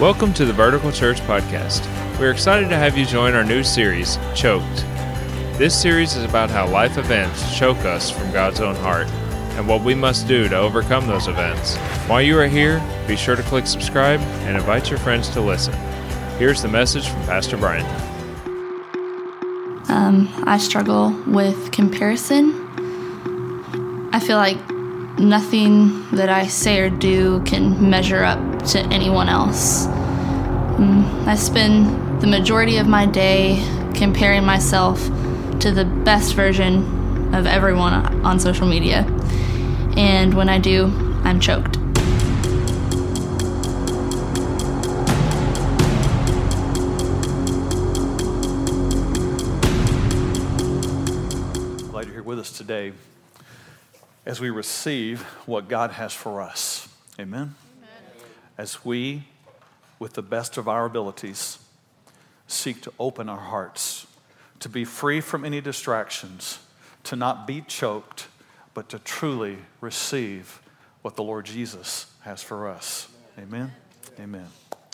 Welcome to the Vertical Church Podcast. We're excited to have you join our new series, Choked. This series is about how life events choke us from God's own heart and what we must do to overcome those events. While you are here, be sure to click subscribe and invite your friends to listen. Here's the message from Pastor Brian. Um, I struggle with comparison. I feel like nothing that I say or do can measure up to anyone else. Um, I spend the majority of my day comparing myself to the best version of everyone on social media. And when I do, I'm choked. Glad you're here with us today as we receive what God has for us. Amen? As we, with the best of our abilities, seek to open our hearts, to be free from any distractions, to not be choked, but to truly receive what the Lord Jesus has for us. Amen? Amen.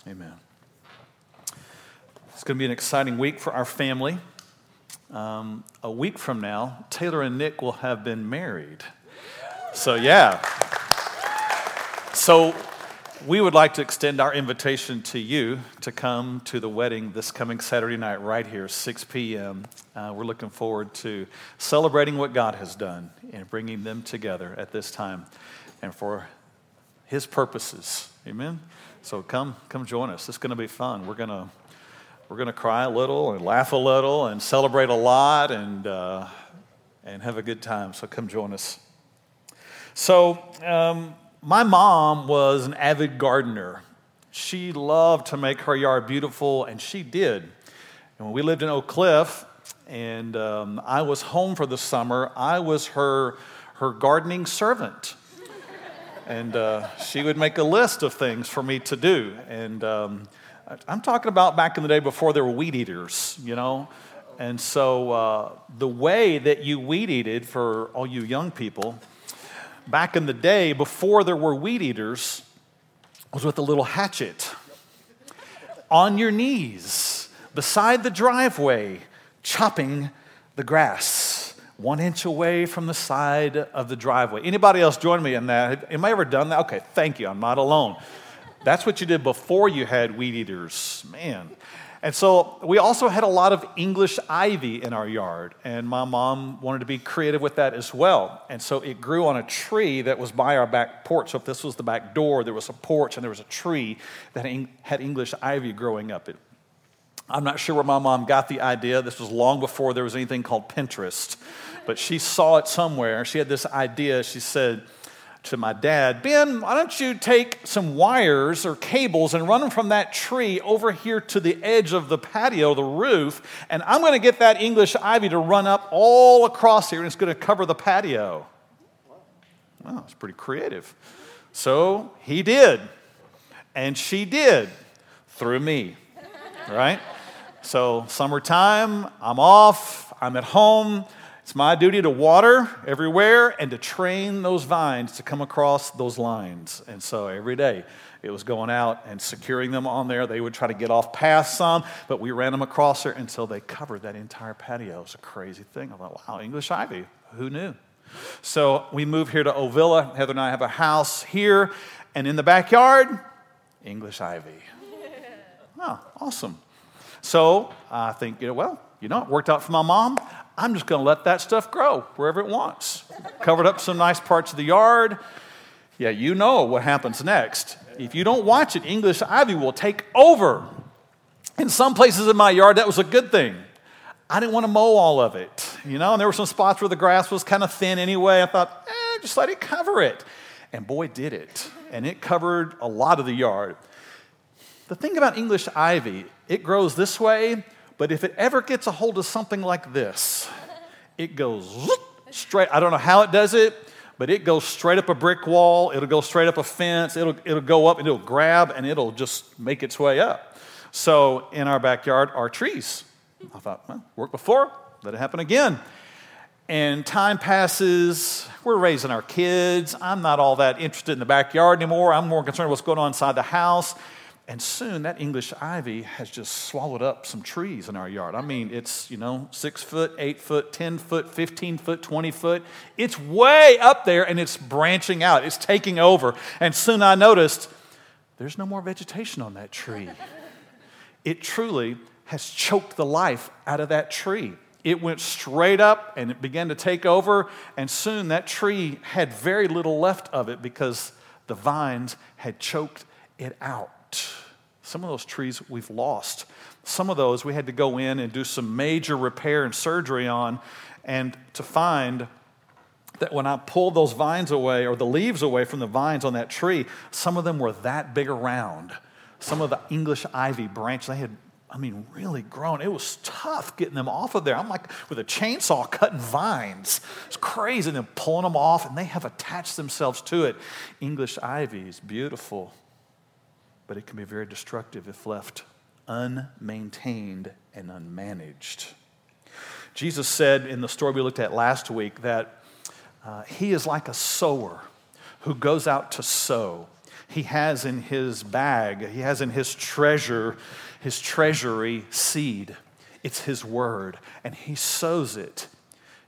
Amen. It's going to be an exciting week for our family. Um, a week from now, Taylor and Nick will have been married. So, yeah. So, we would like to extend our invitation to you to come to the wedding this coming Saturday night, right here, 6 p.m. Uh, we're looking forward to celebrating what God has done and bringing them together at this time and for His purposes. Amen. So come, come join us. It's going to be fun. We're going to we're going to cry a little and laugh a little and celebrate a lot and uh, and have a good time. So come join us. So, um, my mom was an avid gardener. She loved to make her yard beautiful, and she did. And when we lived in Oak Cliff, and um, I was home for the summer, I was her, her gardening servant. and uh, she would make a list of things for me to do. And um, I'm talking about back in the day before there were weed eaters, you know? And so uh, the way that you weed eated for all you young people, back in the day, before there were weed eaters, was with a little hatchet on your knees beside the driveway, chopping the grass one inch away from the side of the driveway. Anybody else join me in that? Am I ever done that? Okay, thank you. I'm not alone. That's what you did before you had weed eaters. Man. And so we also had a lot of English ivy in our yard, and my mom wanted to be creative with that as well. And so it grew on a tree that was by our back porch. So if this was the back door, there was a porch and there was a tree that had English ivy growing up. It, I'm not sure where my mom got the idea. This was long before there was anything called Pinterest, but she saw it somewhere. She had this idea. She said, to my dad, Ben, why don't you take some wires or cables and run them from that tree over here to the edge of the patio, the roof, and I'm going to get that English ivy to run up all across here and it's going to cover the patio. Wow, it's pretty creative. So he did, and she did through me, right? So, summertime, I'm off, I'm at home. It's my duty to water everywhere and to train those vines to come across those lines. And so every day it was going out and securing them on there. They would try to get off past some, but we ran them across there until they covered that entire patio. It's a crazy thing. I thought, wow, English ivy. Who knew? So we moved here to Ovilla. Heather and I have a house here, and in the backyard, English ivy. Oh, awesome. So I think, you know, well, you know, it worked out for my mom. I'm just going to let that stuff grow wherever it wants. Covered up some nice parts of the yard. Yeah, you know what happens next. If you don't watch it, English ivy will take over. In some places in my yard, that was a good thing. I didn't want to mow all of it, you know, and there were some spots where the grass was kind of thin anyway. I thought, eh, just let it cover it. And boy, did it. And it covered a lot of the yard. The thing about English ivy, it grows this way, but if it ever gets a hold of something like this, it goes straight. I don't know how it does it, but it goes straight up a brick wall. It'll go straight up a fence. It'll, it'll go up and it'll grab and it'll just make its way up. So in our backyard are trees. I thought, well, worked before, let it happen again. And time passes. We're raising our kids. I'm not all that interested in the backyard anymore. I'm more concerned with what's going on inside the house. And soon that English ivy has just swallowed up some trees in our yard. I mean, it's, you know, six foot, eight foot, 10 foot, 15 foot, 20 foot. It's way up there and it's branching out, it's taking over. And soon I noticed there's no more vegetation on that tree. It truly has choked the life out of that tree. It went straight up and it began to take over, and soon that tree had very little left of it because the vines had choked it out. Some of those trees we've lost. Some of those we had to go in and do some major repair and surgery on, and to find that when I pulled those vines away or the leaves away from the vines on that tree, some of them were that big around. Some of the English ivy branch, they had, I mean, really grown. It was tough getting them off of there. I'm like with a chainsaw cutting vines. It's crazy. And then pulling them off, and they have attached themselves to it. English ivy is beautiful but it can be very destructive if left unmaintained and unmanaged. Jesus said in the story we looked at last week that uh, he is like a sower who goes out to sow. He has in his bag, he has in his treasure, his treasury seed. It's his word, and he sows it.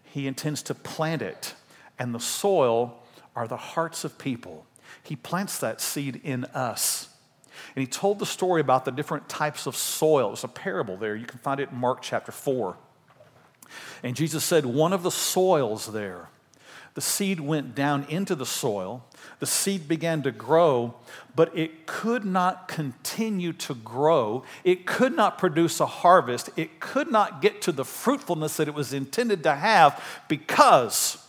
He intends to plant it, and the soil are the hearts of people. He plants that seed in us. And he told the story about the different types of soil. It's a parable there. You can find it in Mark chapter 4. And Jesus said, One of the soils there, the seed went down into the soil. The seed began to grow, but it could not continue to grow. It could not produce a harvest. It could not get to the fruitfulness that it was intended to have because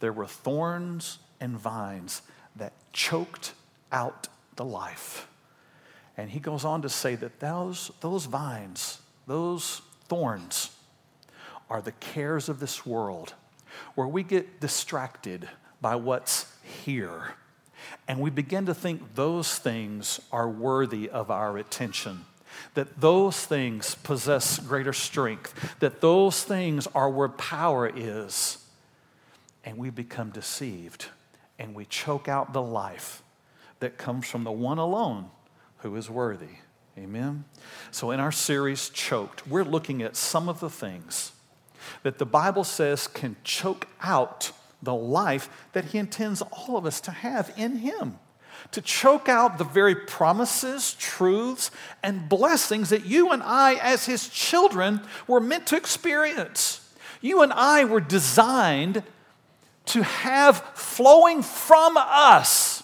there were thorns and vines that choked out the life. And he goes on to say that those, those vines, those thorns, are the cares of this world where we get distracted by what's here. And we begin to think those things are worthy of our attention. That those things possess greater strength, that those things are where power is. And we become deceived and we choke out the life that comes from the one alone who is worthy. Amen? So, in our series, Choked, we're looking at some of the things that the Bible says can choke out the life that He intends all of us to have in Him. To choke out the very promises, truths, and blessings that you and I, as His children, were meant to experience. You and I were designed to have flowing from us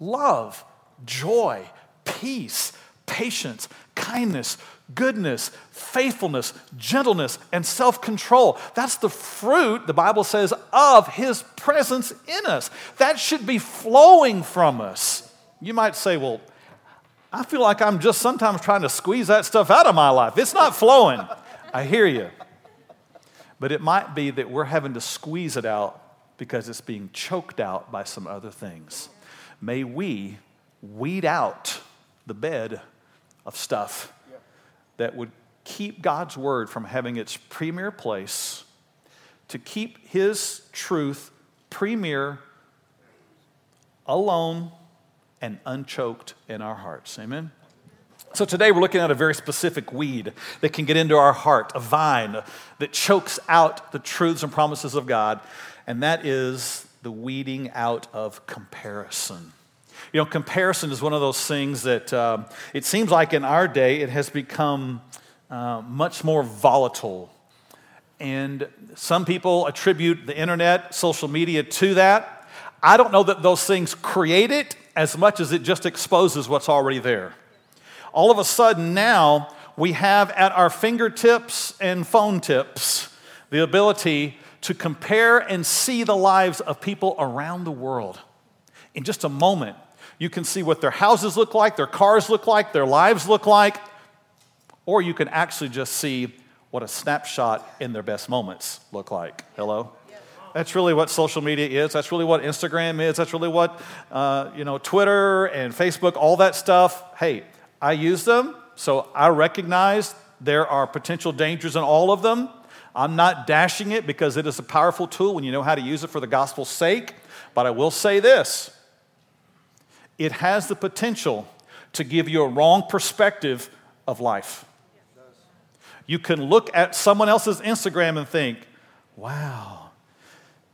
love, joy, peace, patience, kindness, goodness, faithfulness, gentleness, and self control. That's the fruit, the Bible says, of His presence in us. That should be flowing from us. You might say, well, I feel like I'm just sometimes trying to squeeze that stuff out of my life. It's not flowing. I hear you. But it might be that we're having to squeeze it out because it's being choked out by some other things. May we weed out the bed of stuff that would keep God's word from having its premier place, to keep His truth premier, alone, and unchoked in our hearts. Amen? So today we're looking at a very specific weed that can get into our heart, a vine that chokes out the truths and promises of God, and that is the weeding out of comparison. You know, comparison is one of those things that uh, it seems like in our day it has become uh, much more volatile. And some people attribute the internet, social media to that. I don't know that those things create it as much as it just exposes what's already there. All of a sudden, now we have at our fingertips and phone tips the ability to compare and see the lives of people around the world. In just a moment, you can see what their houses look like, their cars look like, their lives look like, or you can actually just see what a snapshot in their best moments look like. Hello? That's really what social media is. That's really what Instagram is. That's really what, uh, you know, Twitter and Facebook, all that stuff. Hey, I use them, so I recognize there are potential dangers in all of them. I'm not dashing it because it is a powerful tool when you know how to use it for the gospel's sake. But I will say this it has the potential to give you a wrong perspective of life. You can look at someone else's Instagram and think, wow,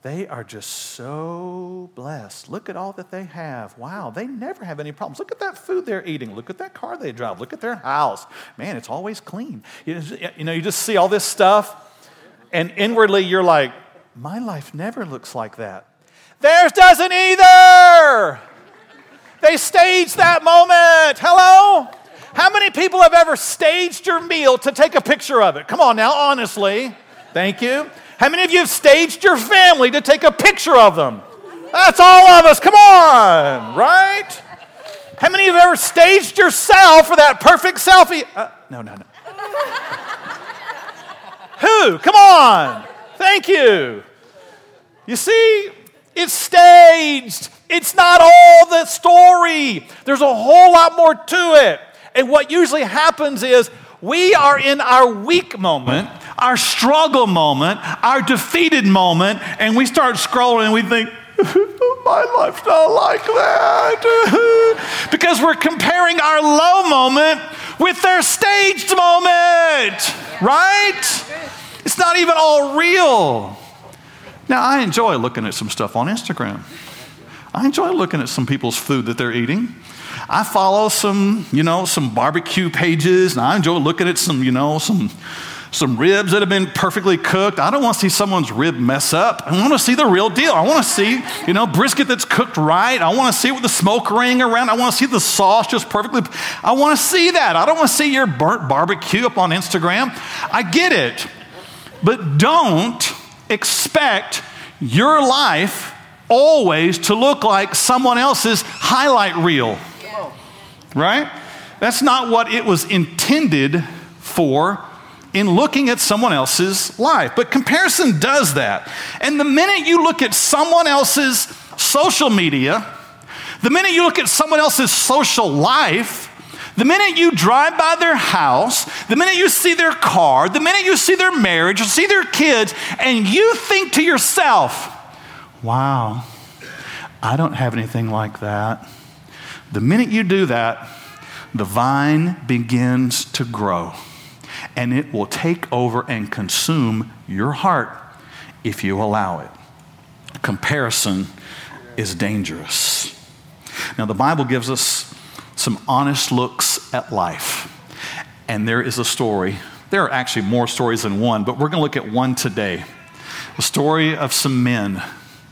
they are just so blessed. Look at all that they have. Wow, they never have any problems. Look at that food they're eating. Look at that car they drive. Look at their house. Man, it's always clean. You know, you just see all this stuff, and inwardly you're like, my life never looks like that. Theirs doesn't either. They staged that moment. Hello? How many people have ever staged your meal to take a picture of it? Come on now, honestly. Thank you. How many of you have staged your family to take a picture of them? That's all of us. Come on, right? How many of you have ever staged yourself for that perfect selfie? Uh, no, no, no. Who? Come on. Thank you. You see, it's staged. It's not all the story. There's a whole lot more to it. And what usually happens is we are in our weak moment, our struggle moment, our defeated moment, and we start scrolling and we think, my life's not like that. because we're comparing our low moment with their staged moment, right? It's not even all real. Now, I enjoy looking at some stuff on Instagram. I enjoy looking at some people's food that they're eating. I follow some, you know, some barbecue pages, and I enjoy looking at some, you know, some some ribs that have been perfectly cooked. I don't want to see someone's rib mess up. I want to see the real deal. I want to see, you know, brisket that's cooked right. I want to see with the smoke ring around. I want to see the sauce just perfectly. I want to see that. I don't want to see your burnt barbecue up on Instagram. I get it. But don't expect your life always to look like someone else's highlight reel right? That's not what it was intended for in looking at someone else's life. But comparison does that. And the minute you look at someone else's social media, the minute you look at someone else's social life, the minute you drive by their house, the minute you see their car, the minute you see their marriage, you see their kids, and you think to yourself, wow, I don't have anything like that. The minute you do that, the vine begins to grow and it will take over and consume your heart if you allow it. Comparison is dangerous. Now, the Bible gives us some honest looks at life. And there is a story. There are actually more stories than one, but we're going to look at one today. The story of some men.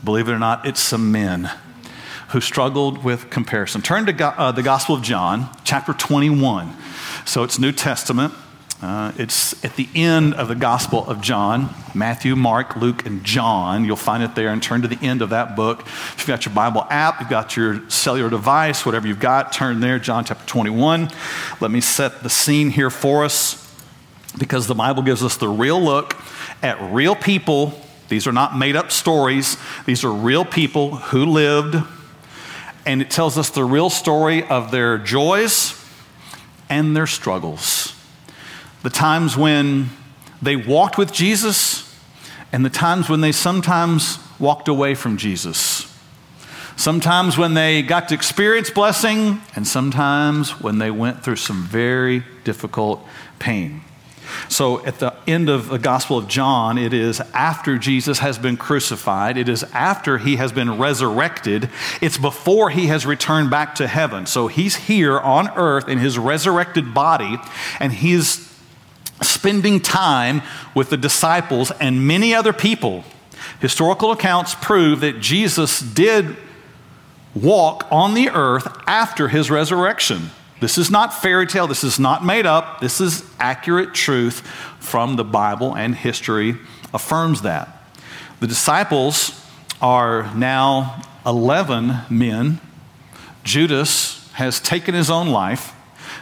Believe it or not, it's some men who struggled with comparison. Turn to uh, the Gospel of John, chapter 21. So it's New Testament. Uh, it's at the end of the Gospel of John Matthew, Mark, Luke, and John. You'll find it there and turn to the end of that book. If you've got your Bible app, you've got your cellular device, whatever you've got, turn there, John chapter 21. Let me set the scene here for us because the Bible gives us the real look at real people. These are not made up stories, these are real people who lived and it tells us the real story of their joys and their struggles. The times when they walked with Jesus, and the times when they sometimes walked away from Jesus. Sometimes when they got to experience blessing, and sometimes when they went through some very difficult pain. So at the end of the Gospel of John, it is after Jesus has been crucified, it is after he has been resurrected, it's before he has returned back to heaven. So he's here on earth in his resurrected body, and he's spending time with the disciples and many other people. Historical accounts prove that Jesus did walk on the earth after his resurrection. This is not fairy tale. This is not made up. This is accurate truth from the Bible, and history affirms that. The disciples are now 11 men. Judas has taken his own life.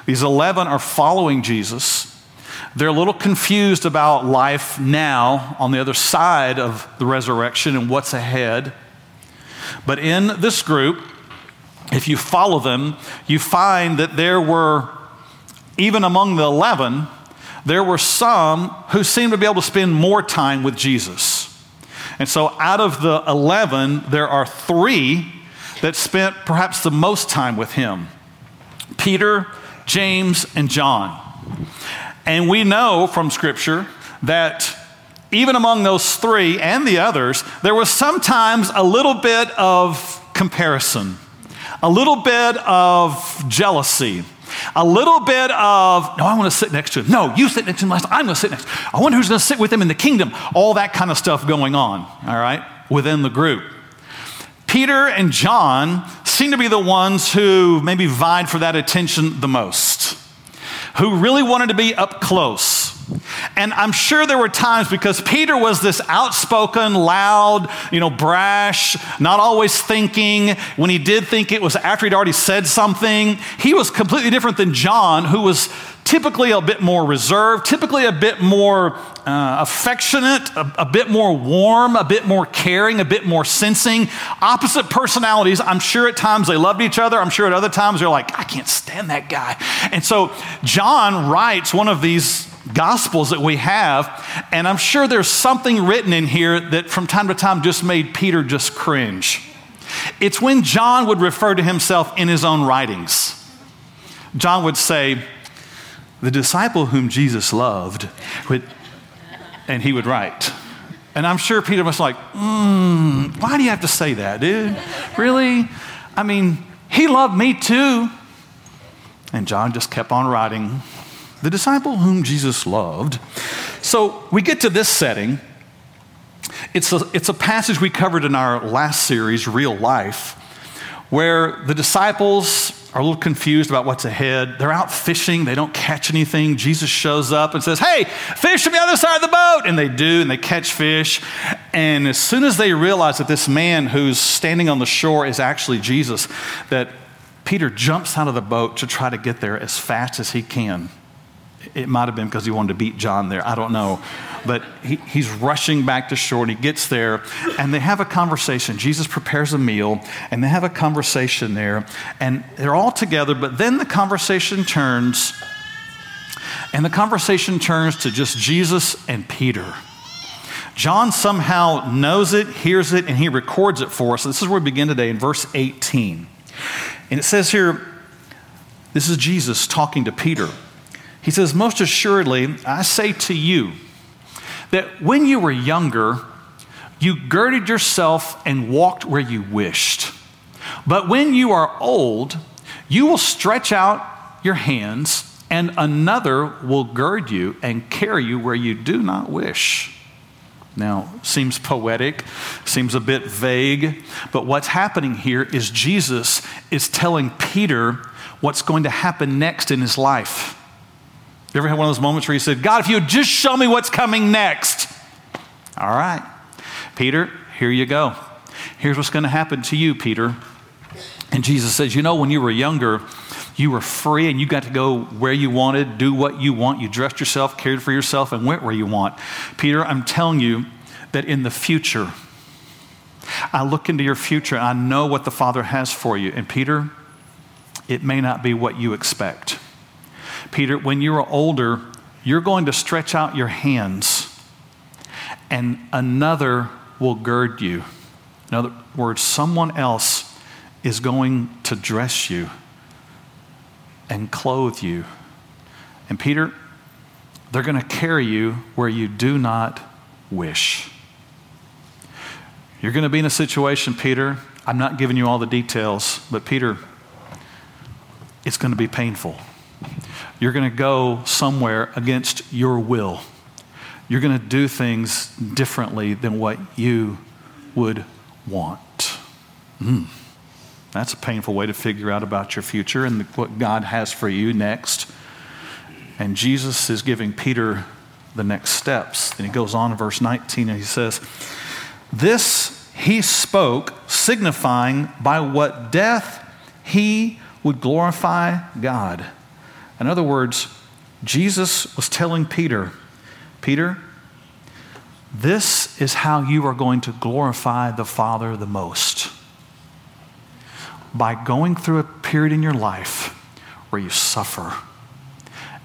These 11 are following Jesus. They're a little confused about life now on the other side of the resurrection and what's ahead. But in this group, if you follow them, you find that there were, even among the 11, there were some who seemed to be able to spend more time with Jesus. And so out of the 11, there are three that spent perhaps the most time with him Peter, James, and John. And we know from Scripture that even among those three and the others, there was sometimes a little bit of comparison, a little bit of jealousy, a little bit of, no, I want to sit next to him. No, you sit next to him last. I'm going to sit next. I wonder who's going to sit with him in the kingdom. All that kind of stuff going on, all right, within the group. Peter and John seem to be the ones who maybe vied for that attention the most, who really wanted to be up close and I'm sure there were times because Peter was this outspoken, loud, you know, brash, not always thinking. When he did think it was after he'd already said something. He was completely different than John, who was typically a bit more reserved, typically a bit more uh, affectionate, a, a, bit more warm, a bit more caring, a bit more sensing. Opposite personalities. I'm sure at times they loved each other. I'm sure at other times they're like, I can't stand that guy. And so John writes one of these gospels that we have, and I'm sure there's something written in here that from time to time just made Peter just cringe. It's when John would refer to himself in his own writings. John would say, The disciple whom Jesus loved, would, and he would write. And I'm sure Peter was like, mm, Why do you have to say that, dude? Really? I mean, he loved me too. And John just kept on writing the disciple whom Jesus loved. So we get to this setting. It's a, it's a passage we covered in our last series, Real Life, where the disciples are a little confused about what's ahead. They're out fishing, they don't catch anything. Jesus shows up and says, Hey, fish from the other side of the boat. And they do, and they catch fish. And as soon as they realize that this man who's standing on the shore is actually Jesus, that Peter jumps out of the boat to try to get there as fast as he can. It might have been because he wanted to beat John there. I don't know. But he, he's rushing back to shore and he gets there and they have a conversation. Jesus prepares a meal and they have a conversation there and they're all together. But then the conversation turns and the conversation turns to just Jesus and Peter. John somehow knows it, hears it, and he records it for us. This is where we begin today in verse 18. And it says here, this is Jesus talking to Peter. He says, Most assuredly, I say to you that when you were younger, you girded yourself and walked where you wished. But when you are old, you will stretch out your hands, and another will gird you and carry you where you do not wish. Now, seems poetic, seems a bit vague, but what's happening here is Jesus is telling Peter what's going to happen next in his life. You ever had one of those moments where you said, God, if you would just show me what's coming next? All right. Peter, here you go. Here's what's going to happen to you, Peter. And Jesus says, You know, when you were younger, you were free and you got to go where you wanted, do what you want. You dressed yourself, cared for yourself, and went where you want. Peter, I'm telling you that in the future, I look into your future, I know what the Father has for you. And Peter, it may not be what you expect. Peter, when you're older, you're going to stretch out your hands and another will gird you. In other words, someone else is going to dress you and clothe you. And Peter, they're going to carry you where you do not wish. You're going to be in a situation, Peter. I'm not giving you all the details, but Peter, it's going to be painful. You're going to go somewhere against your will. You're going to do things differently than what you would want. Mm. That's a painful way to figure out about your future and what God has for you next. And Jesus is giving Peter the next steps. And he goes on in verse 19 and he says, This he spoke, signifying by what death he would glorify God. In other words, Jesus was telling Peter, Peter, this is how you are going to glorify the Father the most. By going through a period in your life where you suffer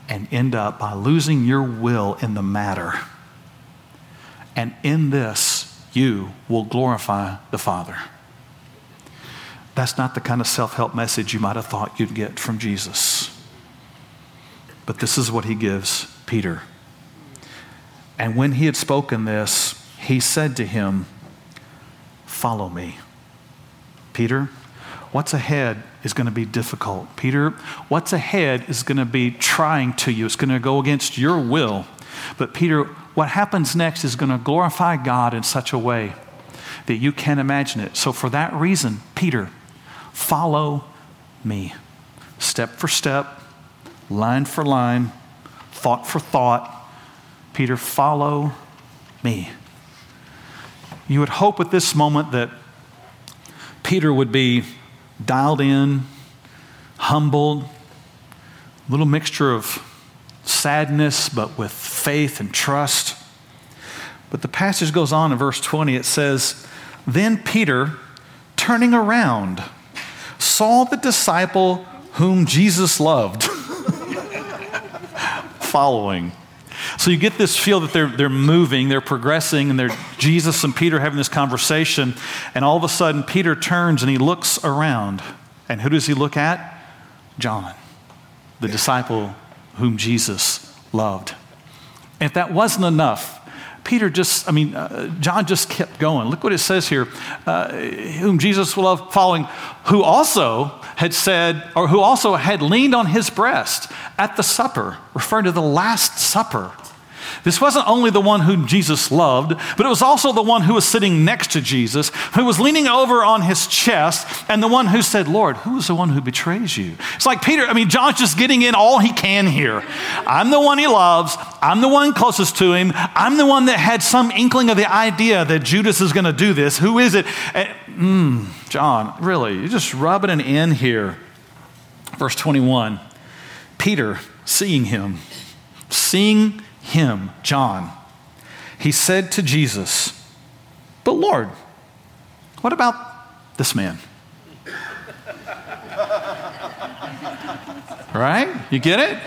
and end up by losing your will in the matter. And in this, you will glorify the Father. That's not the kind of self help message you might have thought you'd get from Jesus. But this is what he gives Peter. And when he had spoken this, he said to him, Follow me. Peter, what's ahead is going to be difficult. Peter, what's ahead is going to be trying to you, it's going to go against your will. But Peter, what happens next is going to glorify God in such a way that you can't imagine it. So, for that reason, Peter, follow me. Step for step, line for line, thought for thought. Peter, follow me. You would hope at this moment that Peter would be dialed in, humbled, a little mixture of sadness, but with faith and trust. But the passage goes on in verse 20. It says, Then Peter, turning around, saw the disciple whom Jesus loved following. So you get this feel that they're, they're moving, they're progressing, and they're Jesus and Peter having this conversation. And all of a sudden, Peter turns and he looks around. And who does he look at? John, the disciple whom Jesus loved. And if that wasn't enough, Peter just, I mean, uh, John just kept going. Look what it says here uh, whom Jesus loved following, who also had said, or who also had leaned on his breast at the supper, referring to the Last Supper. This wasn't only the one whom Jesus loved, but it was also the one who was sitting next to Jesus, who was leaning over on his chest, and the one who said, Lord, who is the one who betrays you? It's like Peter, I mean, John's just getting in all he can here. I'm the one he loves. I'm the one closest to him. I'm the one that had some inkling of the idea that Judas is going to do this. Who is it? Mm, John, really, you're just rubbing an in here. Verse 21 Peter, seeing him, seeing him, John, he said to Jesus, But Lord, what about this man? right? You get it?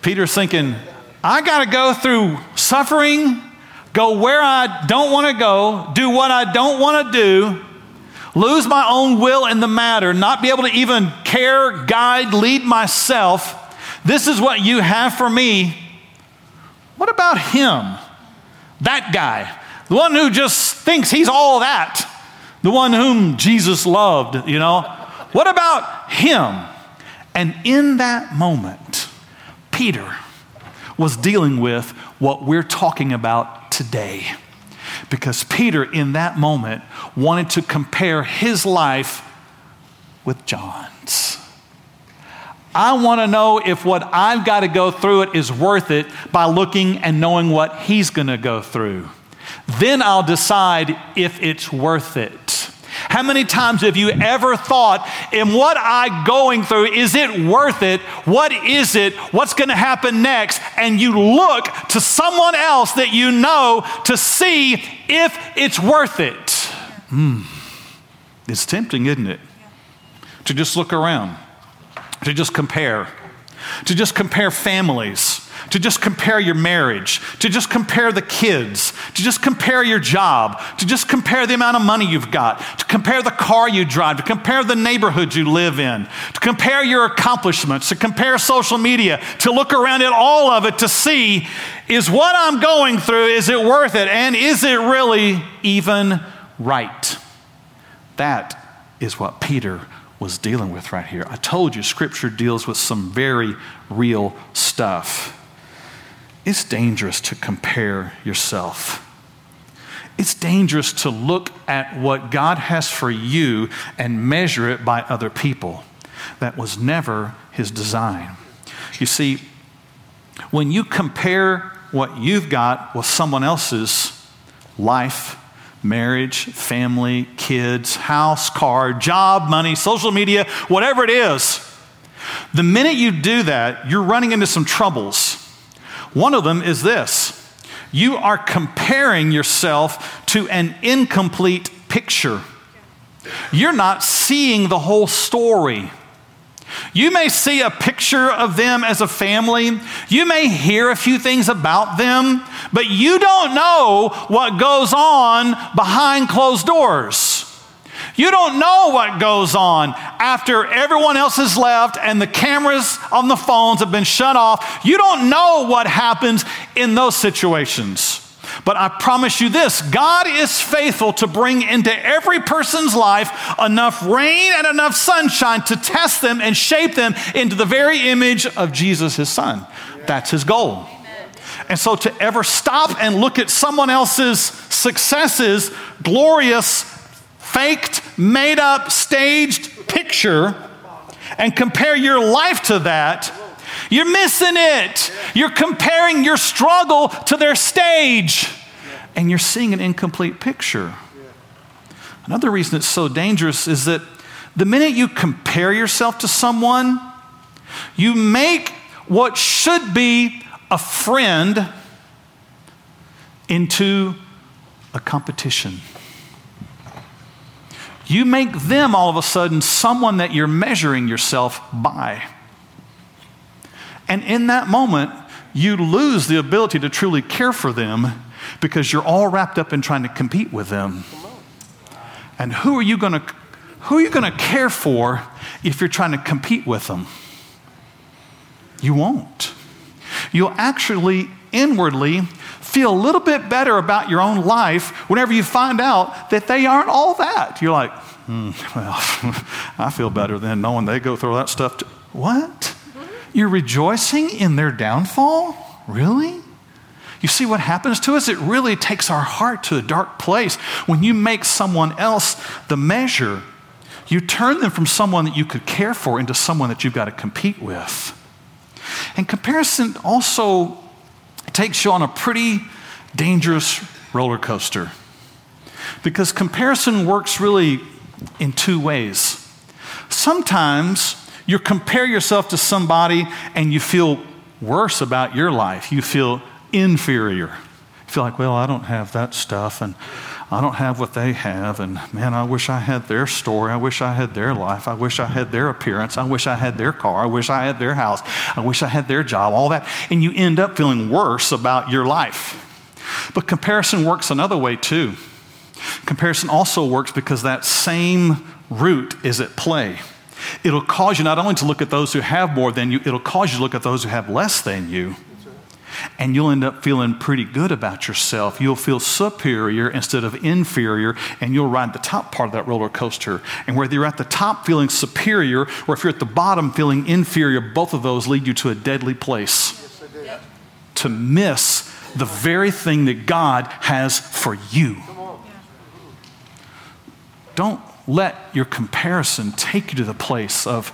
Peter's thinking, I got to go through suffering, go where I don't want to go, do what I don't want to do, lose my own will in the matter, not be able to even care, guide, lead myself. This is what you have for me. What about him? That guy, the one who just thinks he's all that, the one whom Jesus loved, you know? What about him? And in that moment, Peter was dealing with what we're talking about today. Because Peter, in that moment, wanted to compare his life with John's. I want to know if what I've got to go through it is worth it by looking and knowing what he's going to go through. Then I'll decide if it's worth it. How many times have you ever thought, in what I'm going through, is it worth it? What is it? What's going to happen next? And you look to someone else that you know to see if it's worth it. Mm. It's tempting, isn't it? To just look around to just compare, to just compare families, to just compare your marriage, to just compare the kids, to just compare your job, to just compare the amount of money you've got, to compare the car you drive, to compare the neighborhood you live in, to compare your accomplishments, to compare social media, to look around at all of it to see is what I'm going through, is it worth it? And is it really even right? That is what Peter was dealing with right here. I told you, Scripture deals with some very real stuff. It's dangerous to compare yourself. It's dangerous to look at what God has for you and measure it by other people. That was never His design. You see, when you compare what you've got with someone else's life, marriage, family, kids, house, car, job, money, social media, whatever it is. The minute you do that, you're running into some troubles. One of them is this you are comparing yourself to an incomplete picture. You're not seeing the whole story. You may see a picture of them as a family. You may hear a few things about them, but you don't know what goes on behind closed doors. You don't know what goes on after everyone else has left and the cameras on the phones have been shut off. You don't know what happens in those situations. But I promise you this God is faithful to bring into every person's life enough rain and enough sunshine to test them and shape them into the very image of Jesus, his son. That's his goal. And so to ever stop and look at someone else's successes, glorious, faked, made up, staged picture, and compare your life to that, you're missing it. You're comparing your struggle to their stage, and you're seeing an incomplete picture. Another reason it's so dangerous is that the minute you compare yourself to someone, you make what should be a friend into a competition. You make them all of a sudden someone that you're measuring yourself by. And in that moment, you lose the ability to truly care for them because you're all wrapped up in trying to compete with them. And who are you going to who are you going to care for if you're trying to compete with them? You won't. You'll actually inwardly feel a little bit better about your own life whenever you find out that they aren't all that. You're like, hmm, well, I feel better than knowing they go through that stuff. Too. What? You're rejoicing in their downfall? Really? You see what happens to us? It really takes our heart to a dark place. When you make someone else the measure, you turn them from someone that you could care for into someone that you've got to compete with. And comparison also takes you on a pretty dangerous roller coaster because comparison works really in two ways. Sometimes you compare yourself to somebody and you feel worse about your life, you feel inferior. You feel like, well, I don't have that stuff, and I don't have what they have, and man, I wish I had their story. I wish I had their life. I wish I had their appearance. I wish I had their car. I wish I had their house. I wish I had their job, all that. And you end up feeling worse about your life. But comparison works another way too. Comparison also works because that same root is at play. It'll cause you not only to look at those who have more than you, it'll cause you to look at those who have less than you and you'll end up feeling pretty good about yourself. You'll feel superior instead of inferior, and you'll ride the top part of that roller coaster. And whether you're at the top feeling superior or if you're at the bottom feeling inferior, both of those lead you to a deadly place. Yes, to miss the very thing that God has for you. Don't let your comparison take you to the place of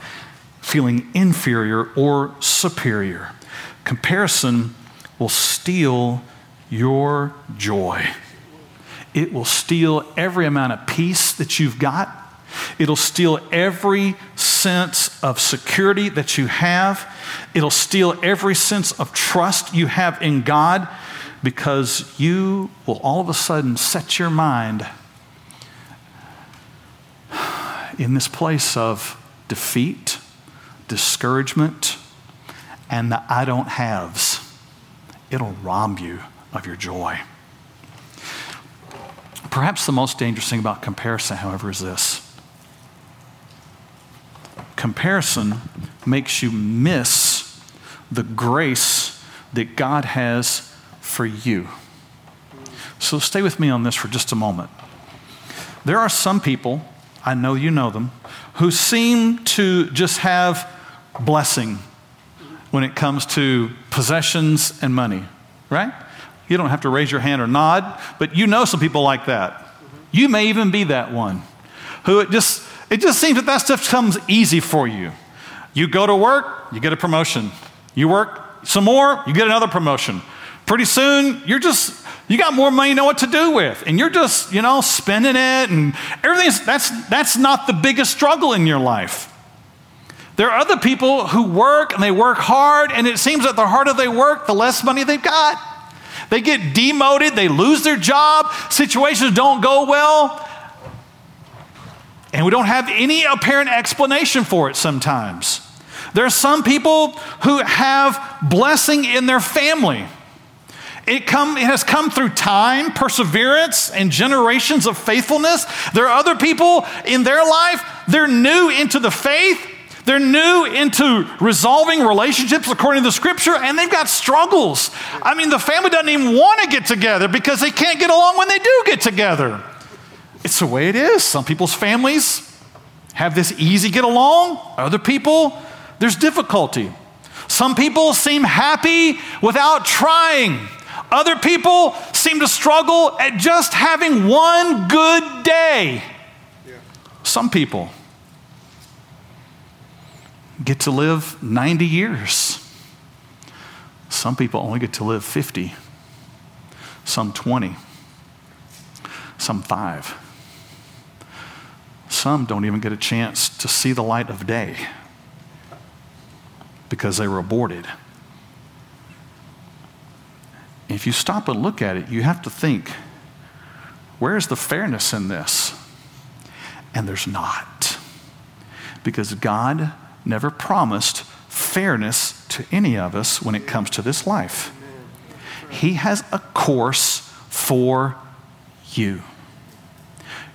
feeling inferior or superior. Comparison will steal your joy. It will steal every amount of peace that you've got. It'll steal every sense of security that you have. It'll steal every sense of trust you have in God because you will all of a sudden set your mind in this place of defeat, discouragement, and the I don't haves it'll rob you of your joy. Perhaps the most dangerous thing about comparison, however, is this comparison makes you miss the grace that God has for you. So stay with me on this for just a moment. There are some people, I know you know them, who seem to just have blessing when it comes to possessions and money, right? You don't have to raise your hand or nod, but you know some people like that. You may even be that one who it just it just seems that that stuff comes easy for you. You go to work, you get a promotion. You work some more, you get another promotion. Pretty soon, you're just you got more money you know what to do with, and you're just you know spending it and everything's that's that's not the biggest struggle in your life. There are other people who work and they work hard, and it seems that the harder they work, the less money they've got. They get demoted, they lose their job, situations don't go well, and we don't have any apparent explanation for it sometimes. There are some people who have blessing in their family. It, come, it has come through time, perseverance, and generations of faithfulness. There are other people in their life, they're new into the faith. They're new into resolving relationships according to the scripture, and they've got struggles. I mean, the family doesn't even want to get together because they can't get along when they do get together. It's the way it is. Some people's families have this easy get along, other people, there's difficulty. Some people seem happy without trying. Other people seem to struggle at just having one good day. Some people get to live 90 years. Some people only get to live 50, some 20, some five. Some don't even get a chance to see the light of day because they were aborted. If you stop and look at it, you have to think where's the fairness in this? And there's not. Because God never promised fairness to any of us when it comes to this life. He has a course for you.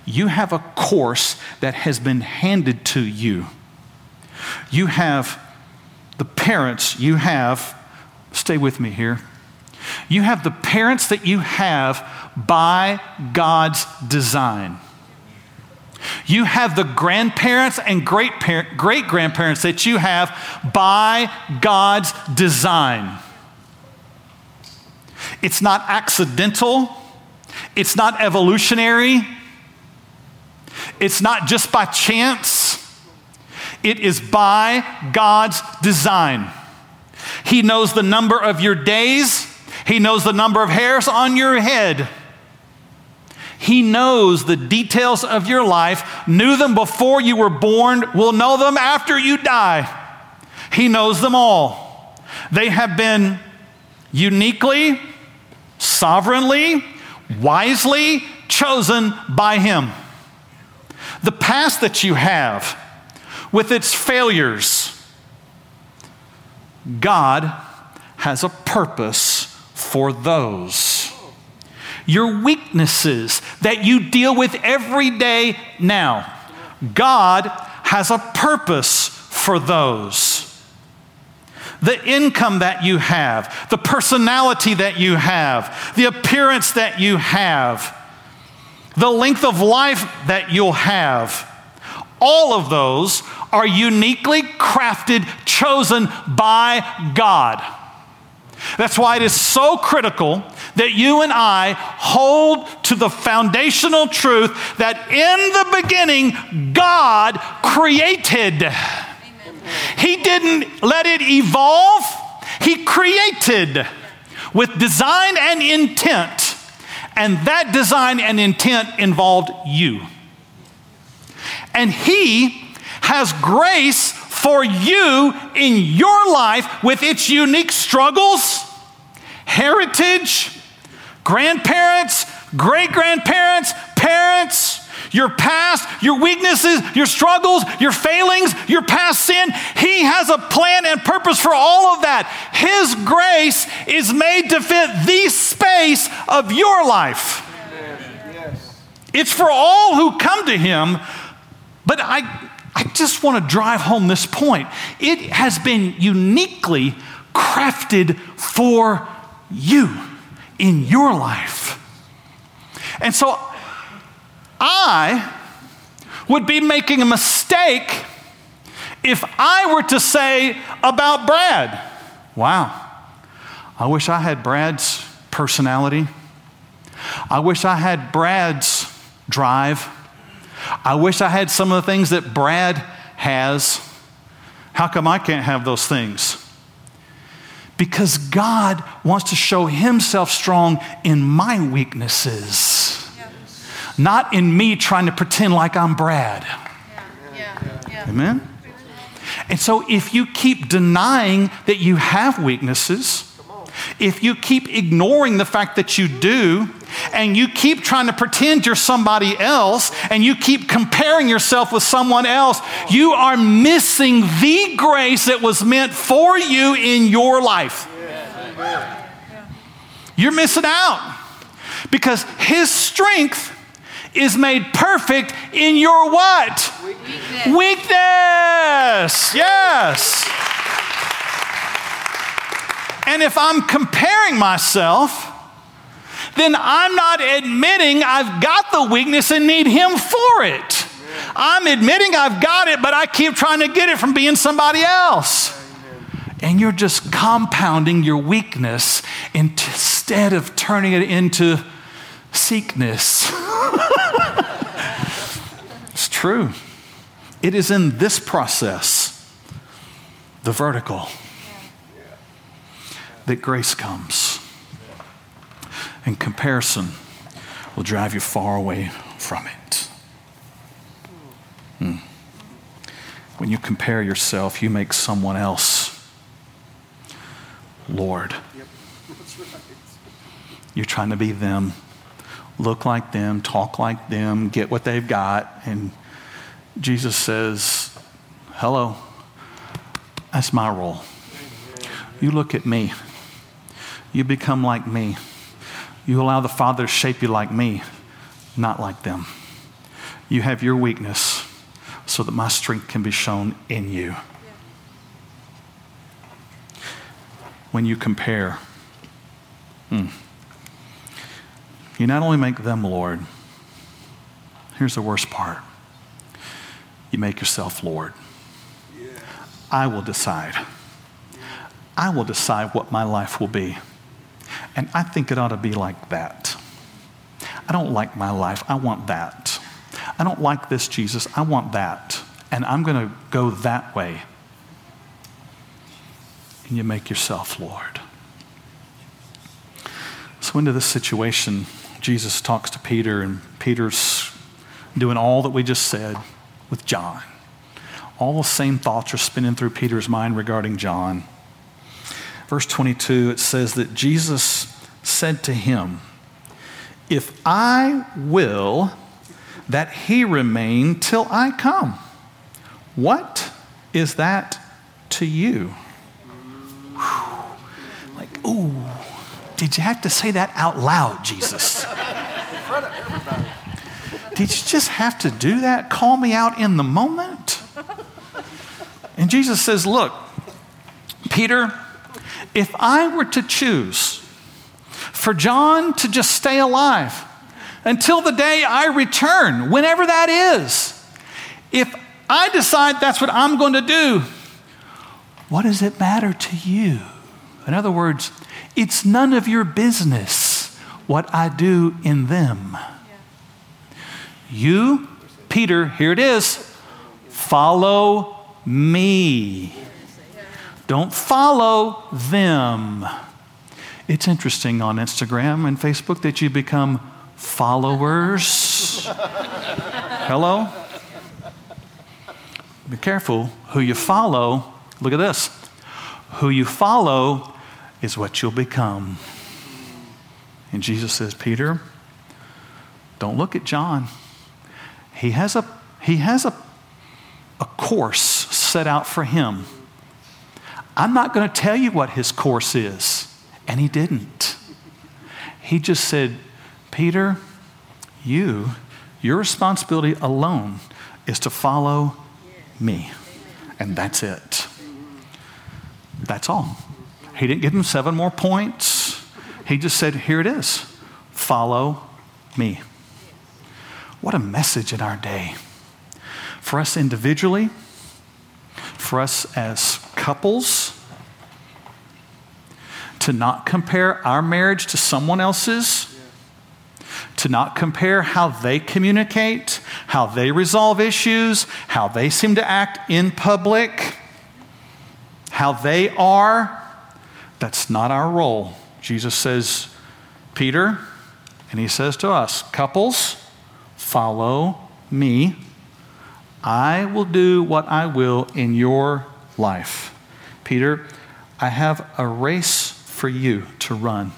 You have a course that has been handed to you. You have the parents you have, stay with me here. You have the parents that you have by God's design. You have the grandparents and great grandparents that you have by God's design. It's not accidental, it's not evolutionary, it's not just by chance, it is by God's design. He knows the number of your days, He knows the number of hairs on your head. He knows the details of your life, knew them before you were born, will know them after you die. He knows them all. They have been uniquely, sovereignly, wisely chosen by Him. The past that you have, with its failures, God has a purpose for those your weaknesses that you deal with every day now. God has a purpose for those. The income that you have, the personality that you have, the appearance that you have, the length of life that you'll have, all of those are uniquely crafted, chosen by God. That's why it is so critical that you and I hold to the foundational truth that in the beginning, God created. Amen. He didn't let it evolve, He created with design and intent. And that design and intent involved you. And He has grace for you in your life with its unique struggles, heritage, grandparents, great grandparents, parents, your past, your weaknesses, your struggles, your failings, your past sin. He has a plan and purpose for all of that. His grace is made to fit the space of your life. It's for all who come to Him, but I, I just want to drive home this point. It has been uniquely crafted for you in your life. And so I would be making a mistake if I were to say about Brad, wow, I wish I had Brad's personality. I wish I had Brad's drive. I wish I had some of the things that Brad has. How come I can't have those things? Because God wants to show Himself strong in my weaknesses, not in me trying to pretend like I'm Brad. Yeah. Yeah. Amen? And so, if you keep denying that you have weaknesses, if you keep ignoring the fact that you do, and you keep trying to pretend you're somebody else, and you keep comparing yourself with someone else, you are missing the grace that was meant for you in your life. you're missing out because his strength is made perfect in your what? Weakness. Weakness. Yes. And if I'm comparing myself, then I'm not admitting I've got the weakness and need Him for it. I'm admitting I've got it, but I keep trying to get it from being somebody else. And you're just compounding your weakness instead of turning it into seekness. it's true. It is in this process, the vertical, that grace comes. And comparison will drive you far away from it. Hmm. When you compare yourself, you make someone else Lord. You're trying to be them, look like them, talk like them, get what they've got. And Jesus says, Hello, that's my role. You look at me, you become like me. You allow the Father to shape you like me, not like them. You have your weakness so that my strength can be shown in you. When you compare, hmm, you not only make them Lord, here's the worst part you make yourself Lord. I will decide. I will decide what my life will be. And I think it ought to be like that. I don't like my life. I want that. I don't like this, Jesus. I want that. And I'm going to go that way. And you make yourself Lord. So, into this situation, Jesus talks to Peter, and Peter's doing all that we just said with John. All the same thoughts are spinning through Peter's mind regarding John. Verse 22, it says that Jesus said to him, If I will that he remain till I come, what is that to you? Whew. Like, ooh, did you have to say that out loud, Jesus? Did you just have to do that? Call me out in the moment? And Jesus says, Look, Peter, if I were to choose for John to just stay alive until the day I return, whenever that is, if I decide that's what I'm going to do, what does it matter to you? In other words, it's none of your business what I do in them. You, Peter, here it is, follow me. Don't follow them. It's interesting on Instagram and Facebook that you become followers. Hello? Be careful who you follow. Look at this. Who you follow is what you'll become. And Jesus says, Peter, don't look at John. He has a, he has a, a course set out for him. I'm not going to tell you what his course is. And he didn't. He just said, Peter, you, your responsibility alone is to follow me. And that's it. That's all. He didn't give him seven more points. He just said, Here it is follow me. What a message in our day. For us individually, for us as couples, to not compare our marriage to someone else's, to not compare how they communicate, how they resolve issues, how they seem to act in public, how they are. That's not our role. Jesus says, Peter, and he says to us, couples, follow me. I will do what I will in your life. Peter, I have a race for you to run.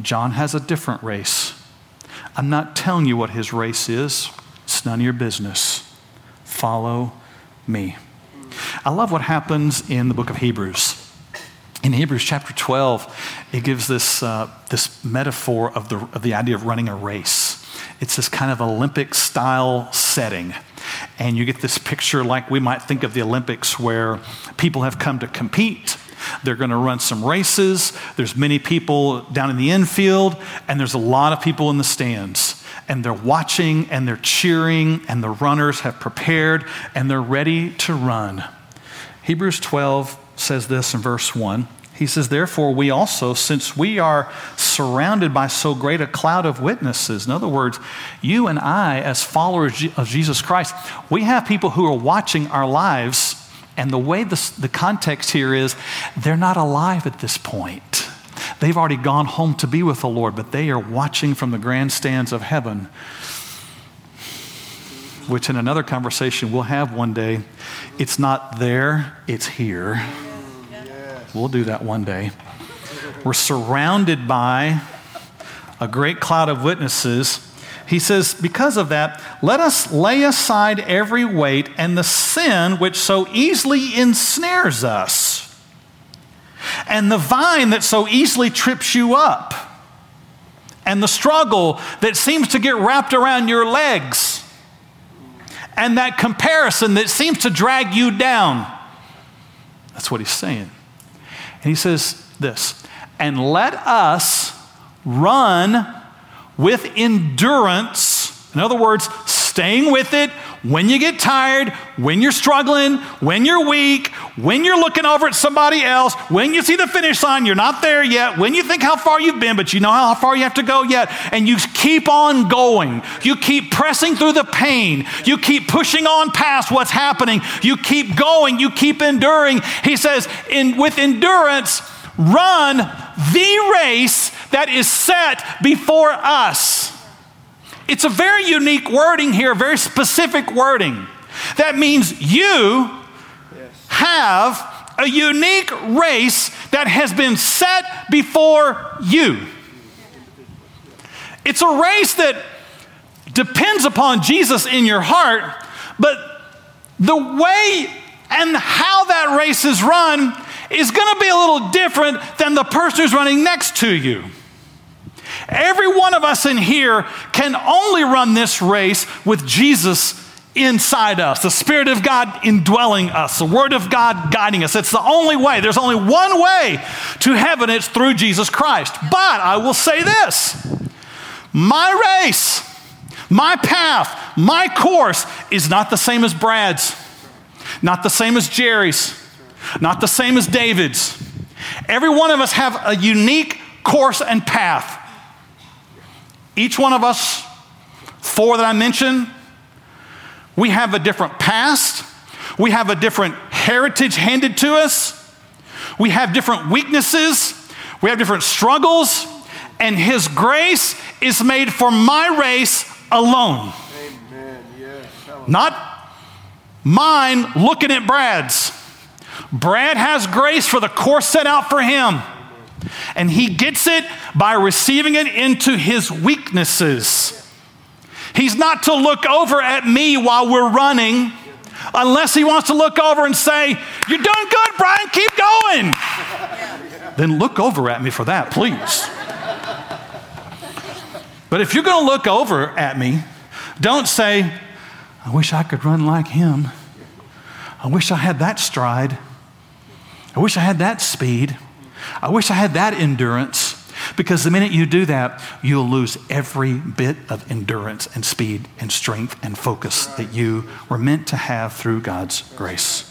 John has a different race. I'm not telling you what his race is, it's none of your business. Follow me. I love what happens in the book of Hebrews. in Hebrews chapter 12, it gives this, uh, this metaphor of the, of the idea of running a race. It's this kind of Olympic style setting. And you get this picture like we might think of the Olympics where people have come to compete. They're going to run some races. There's many people down in the infield, and there's a lot of people in the stands. And they're watching and they're cheering, and the runners have prepared and they're ready to run. Hebrews 12 says this in verse 1. He says, Therefore, we also, since we are surrounded by so great a cloud of witnesses, in other words, you and I, as followers of Jesus Christ, we have people who are watching our lives. And the way the, the context here is, they're not alive at this point. They've already gone home to be with the Lord, but they are watching from the grandstands of heaven, which in another conversation we'll have one day, it's not there, it's here. We'll do that one day. We're surrounded by a great cloud of witnesses. He says, because of that, let us lay aside every weight and the sin which so easily ensnares us, and the vine that so easily trips you up, and the struggle that seems to get wrapped around your legs, and that comparison that seems to drag you down. That's what he's saying. And he says this, and let us run with endurance. In other words, staying with it when you get tired, when you're struggling, when you're weak, when you're looking over at somebody else, when you see the finish line, you're not there yet, when you think how far you've been, but you know how far you have to go yet, and you keep on going. You keep pressing through the pain. You keep pushing on past what's happening. You keep going. You keep enduring. He says, in, with endurance, run the race that is set before us. It's a very unique wording here, very specific wording. That means you have a unique race that has been set before you. It's a race that depends upon Jesus in your heart, but the way and how that race is run is going to be a little different than the person who's running next to you. Every one of us in here can only run this race with Jesus inside us, the Spirit of God indwelling us, the Word of God guiding us. It's the only way. There's only one way to heaven, it's through Jesus Christ. But I will say this my race, my path, my course is not the same as Brad's, not the same as Jerry's, not the same as David's. Every one of us have a unique course and path. Each one of us, four that I mentioned, we have a different past. We have a different heritage handed to us. We have different weaknesses. We have different struggles. And His grace is made for my race alone. Yes. Not mine looking at Brad's. Brad has grace for the course set out for him. And he gets it by receiving it into his weaknesses. He's not to look over at me while we're running unless he wants to look over and say, You're doing good, Brian, keep going. then look over at me for that, please. But if you're going to look over at me, don't say, I wish I could run like him. I wish I had that stride. I wish I had that speed. I wish I had that endurance. Because the minute you do that, you'll lose every bit of endurance and speed and strength and focus that you were meant to have through God's grace.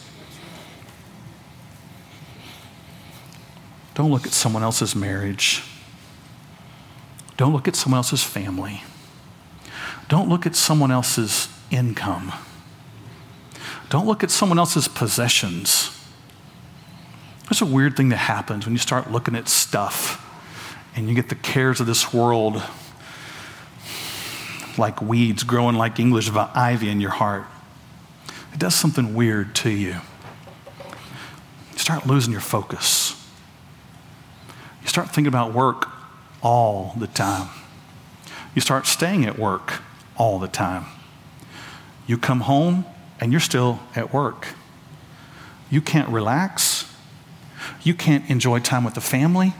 Don't look at someone else's marriage. Don't look at someone else's family. Don't look at someone else's income. Don't look at someone else's possessions. There's a weird thing that happens when you start looking at stuff and you get the cares of this world like weeds growing like English ivy in your heart. It does something weird to you. You start losing your focus. You start thinking about work all the time. You start staying at work all the time. You come home and you're still at work. You can't relax You can't enjoy time with the family.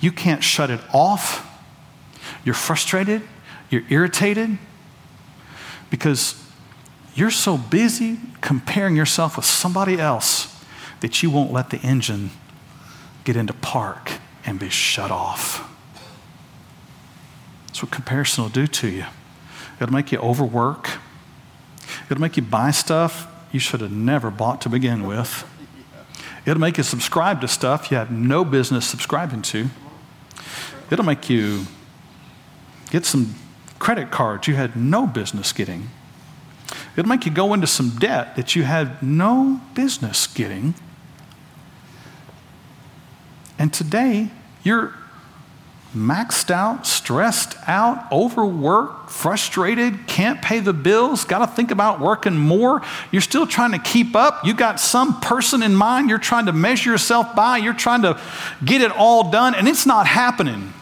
You can't shut it off. You're frustrated. You're irritated because you're so busy comparing yourself with somebody else that you won't let the engine get into park and be shut off. That's what comparison will do to you. It'll make you overwork. It'll make you buy stuff you should have never bought to begin with. It'll make you subscribe to stuff you have no business subscribing to. It'll make you get some credit cards you had no business getting. It'll make you go into some debt that you had no business getting. And today, you're maxed out, stressed out, overworked, frustrated, can't pay the bills, got to think about working more. You're still trying to keep up. You got some person in mind you're trying to measure yourself by. You're trying to get it all done, and it's not happening.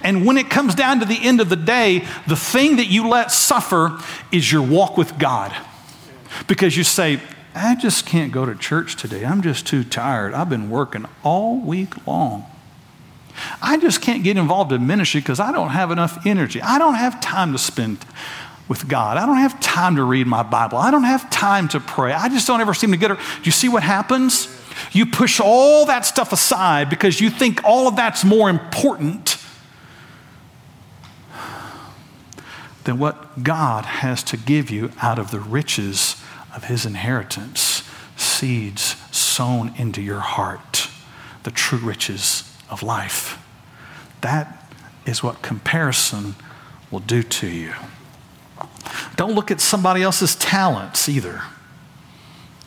And when it comes down to the end of the day, the thing that you let suffer is your walk with God. Because you say, I just can't go to church today. I'm just too tired. I've been working all week long. I just can't get involved in ministry because I don't have enough energy. I don't have time to spend with God. I don't have time to read my Bible. I don't have time to pray. I just don't ever seem to get it. Do you see what happens? You push all that stuff aside because you think all of that's more important than what God has to give you out of the riches of His inheritance, seeds sown into your heart, the true riches of life. That is what comparison will do to you. Don't look at somebody else's talents either.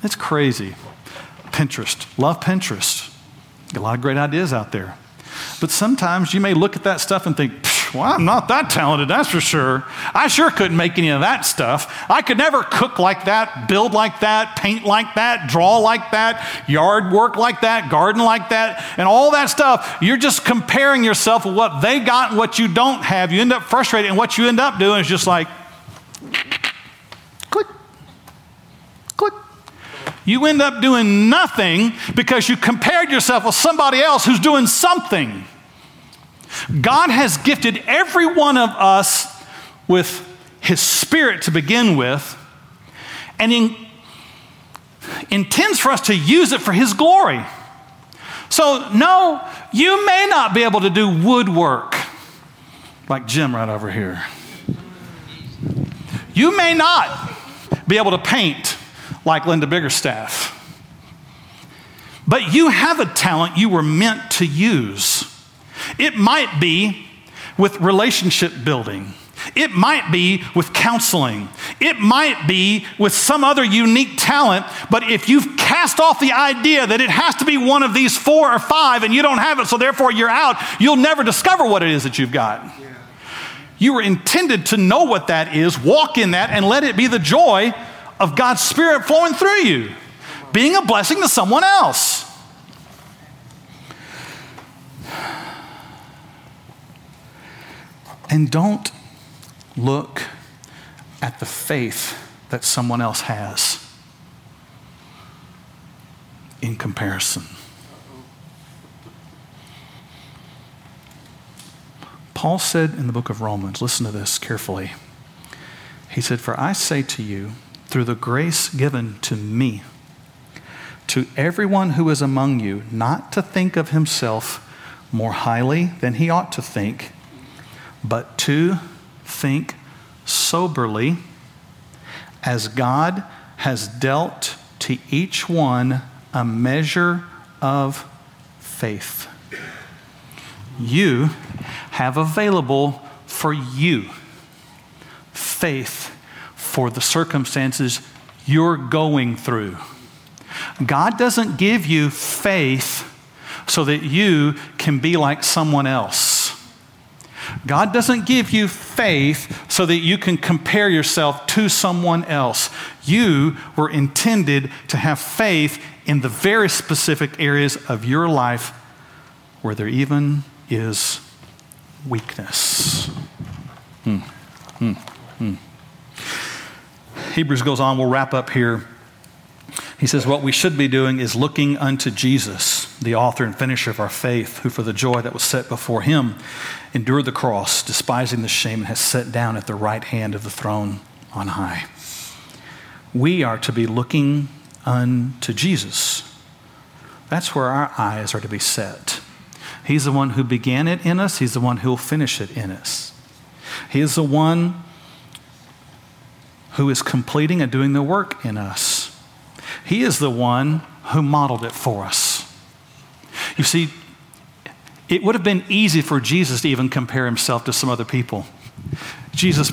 It's crazy. Pinterest. Love Pinterest. Got a lot of great ideas out there. But sometimes you may look at that stuff and think, well, I'm not that talented, that's for sure. I sure couldn't make any of that stuff. I could never cook like that, build like that, paint like that, draw like that, yard work like that, garden like that, and all that stuff. You're just comparing yourself with what they got and what you don't have. You end up frustrated, and what you end up doing is just like, click, click. You end up doing nothing because you compared yourself with somebody else who's doing something. God has gifted every one of us with His Spirit to begin with, and in, intends for us to use it for His glory. So, no, you may not be able to do woodwork like Jim right over here. You may not be able to paint like Linda Biggerstaff. But you have a talent you were meant to use. It might be with relationship building. It might be with counseling. It might be with some other unique talent. But if you've cast off the idea that it has to be one of these four or five and you don't have it, so therefore you're out, you'll never discover what it is that you've got. You were intended to know what that is, walk in that, and let it be the joy of God's Spirit flowing through you, being a blessing to someone else. And don't look at the faith that someone else has in comparison. Paul said in the book of Romans, listen to this carefully. He said, For I say to you, through the grace given to me, to everyone who is among you, not to think of himself more highly than he ought to think but to think soberly as God has dealt to each one a measure of faith. You have available for you faith for the circumstances you're going through. God doesn't give you faith so that you can be like someone else. God doesn't give you faith so that you can compare yourself to someone else. You were intended to have faith in the very specific areas of your life where there even is weakness. Hmm. Hmm. Hmm. Hebrews goes on, we'll wrap up here. He says, What we should be doing is looking unto Jesus, the author and finisher of our faith, who for the joy that was set before him endured the cross, despising the shame, and has sat down at the right hand of the throne on high. We are to be looking unto Jesus. That's where our eyes are to be set. He's the one who began it in us, He's the one who will finish it in us. He is the one who is completing and doing the work in us. He is the one who modeled it for us. You see, it would have been easy for Jesus to even compare himself to some other people. Jesus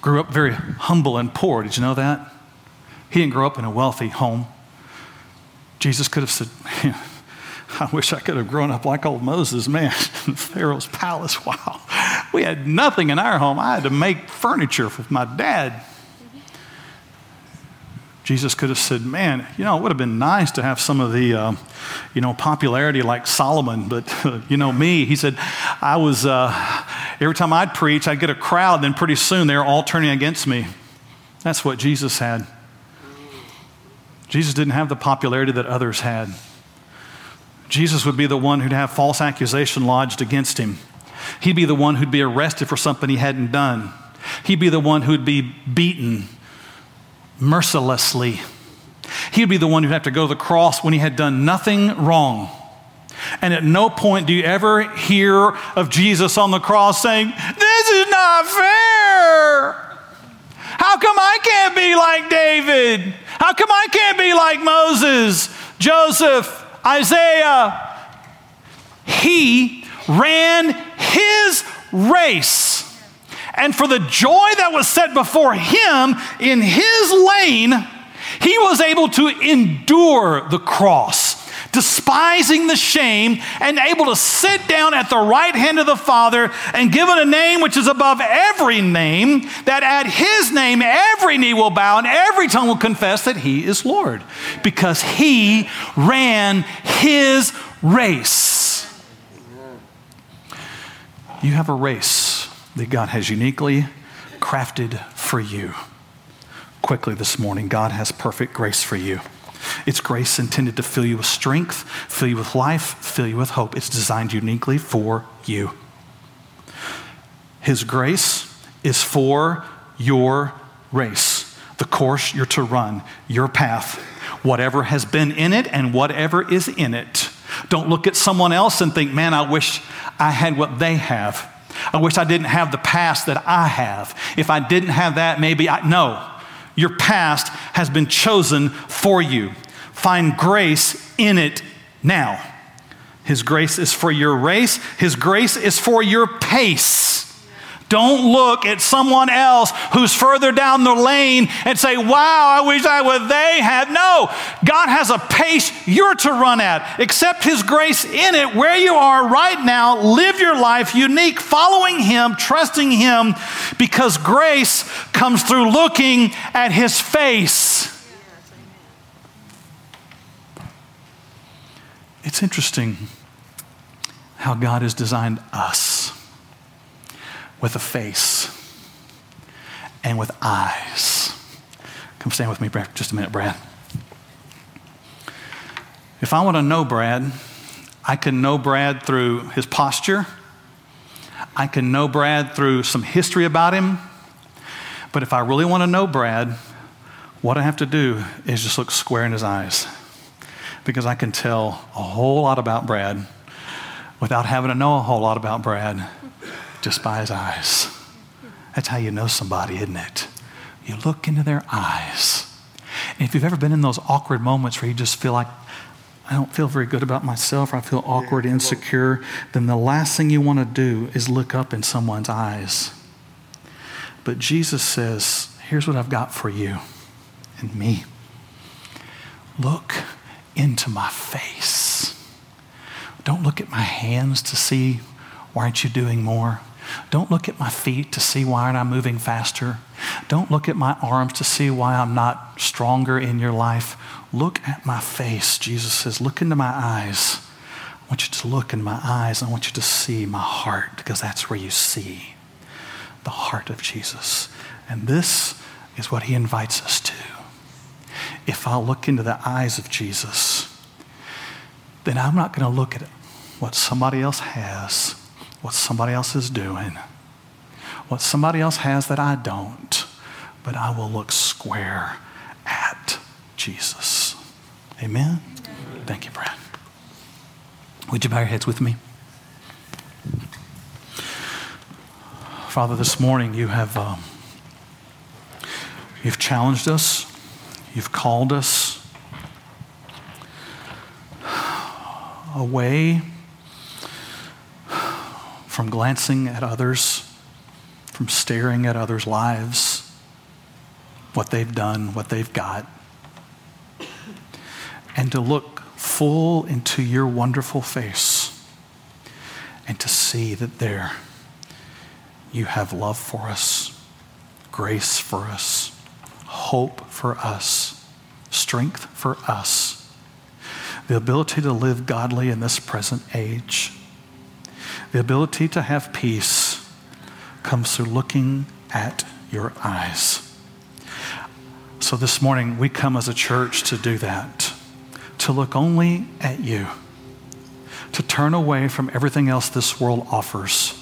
grew up very humble and poor. Did you know that? He didn't grow up in a wealthy home. Jesus could have said, I wish I could have grown up like old Moses, man, in Pharaoh's palace. Wow. We had nothing in our home. I had to make furniture with my dad. Jesus could have said, Man, you know, it would have been nice to have some of the, uh, you know, popularity like Solomon, but, uh, you know, me, he said, I was, uh, every time I'd preach, I'd get a crowd, then pretty soon they were all turning against me. That's what Jesus had. Jesus didn't have the popularity that others had. Jesus would be the one who'd have false accusation lodged against him. He'd be the one who'd be arrested for something he hadn't done. He'd be the one who'd be beaten mercilessly. He'd be the one who'd have to go to the cross when he had done nothing wrong. And at no point do you ever hear of Jesus on the cross saying, This is not fair. How come I can't be like David? How come I can't be like Moses, Joseph, Isaiah? He ran his race and for the joy that was set before him in his lane, he was able to endure the cross, despising the shame, and able to sit down at the right hand of the Father and given a name which is above every name, that at his name every knee will bow and every tongue will confess that he is Lord, because he ran his race. You have a race that God has uniquely crafted for you. Quickly this morning, God has perfect grace for you. It's grace intended to fill you with strength, fill you with life, fill you with hope. It's designed uniquely for you. His grace is for your race, the course you're to run, your path, whatever has been in it and whatever is in it. Don't look at someone else and think, man, I wish I had what they have. I wish I didn't have the past that I have. If I didn't have that, maybe I. No. Your past has been chosen for you. Find grace in it now. His grace is for your race, His grace is for your pace. Don't look at someone else who's further down the lane and say, Wow, I wish I would they had. No, God has a pace you're to run at. Accept His grace in it where you are right now. Live your life unique, following Him, trusting Him, because grace comes through looking at His face. It's interesting how God has designed us with a face and with eyes. Come stand with me Brad, just a minute, Brad. If I want to know Brad, I can know Brad through his posture. I can know Brad through some history about him. But if I really want to know Brad, what I have to do is just look square in his eyes. Because I can tell a whole lot about Brad without having to know a whole lot about Brad just by his eyes. That's how you know somebody, isn't it? You look into their eyes. And if you've ever been in those awkward moments where you just feel like, I don't feel very good about myself, or I feel awkward, insecure, then the last thing you want to do is look up in someone's eyes. But Jesus says, Here's what I've got for you and me. Look into my face. Don't look at my hands to see, why aren't you doing more? Don't look at my feet to see why I'm moving faster. Don't look at my arms to see why I'm not stronger in your life. Look at my face. Jesus says, Look into my eyes. I want you to look in my eyes. I want you to see my heart because that's where you see the heart of Jesus. And this is what he invites us to. if I'll look into the eyes of Jesus, then I'm not going to look at what somebody else has, what somebody else is doing, what somebody else has that I don't, but I will look square at Jesus. Amen? Thank you, Brad. Would you bow your heads with me? Father, this morning you have um, you've challenged us, you've called us away from glancing at others, from staring at others' lives, what they've done, what they've got, and to look full into your wonderful face and to see that there you have love for us, grace for us, hope for us, strength for us, the ability to live godly in this present age, the ability to have peace comes through looking at your eyes. So this morning, we come as a church to do that, to look only at you, to turn away from everything else this world offers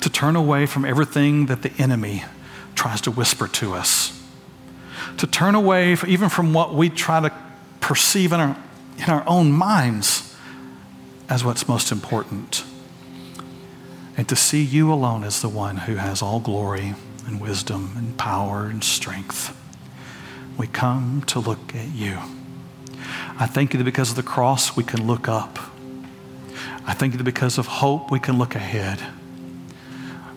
to turn away from everything that the enemy tries to whisper to us, to turn away even from what we try to perceive in our, in our own minds as what's most important, and to see you alone as the one who has all glory and wisdom and power and strength. We come to look at you. I thank you that because of the cross, we can look up. I thank you that because of hope, we can look ahead.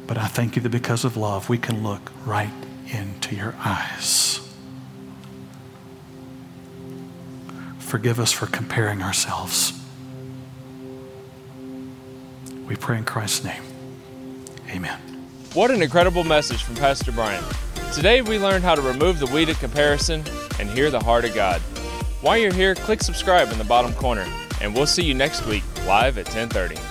But I thank you that because of love, we can look right into your eyes. Forgive us for comparing ourselves. We pray in Christ's name. Amen. What an incredible message from Pastor Brian. Today we learned how to remove the weed of comparison and hear the heart of God. While you're here, click subscribe in the bottom corner, and we'll see you next week live at 1030.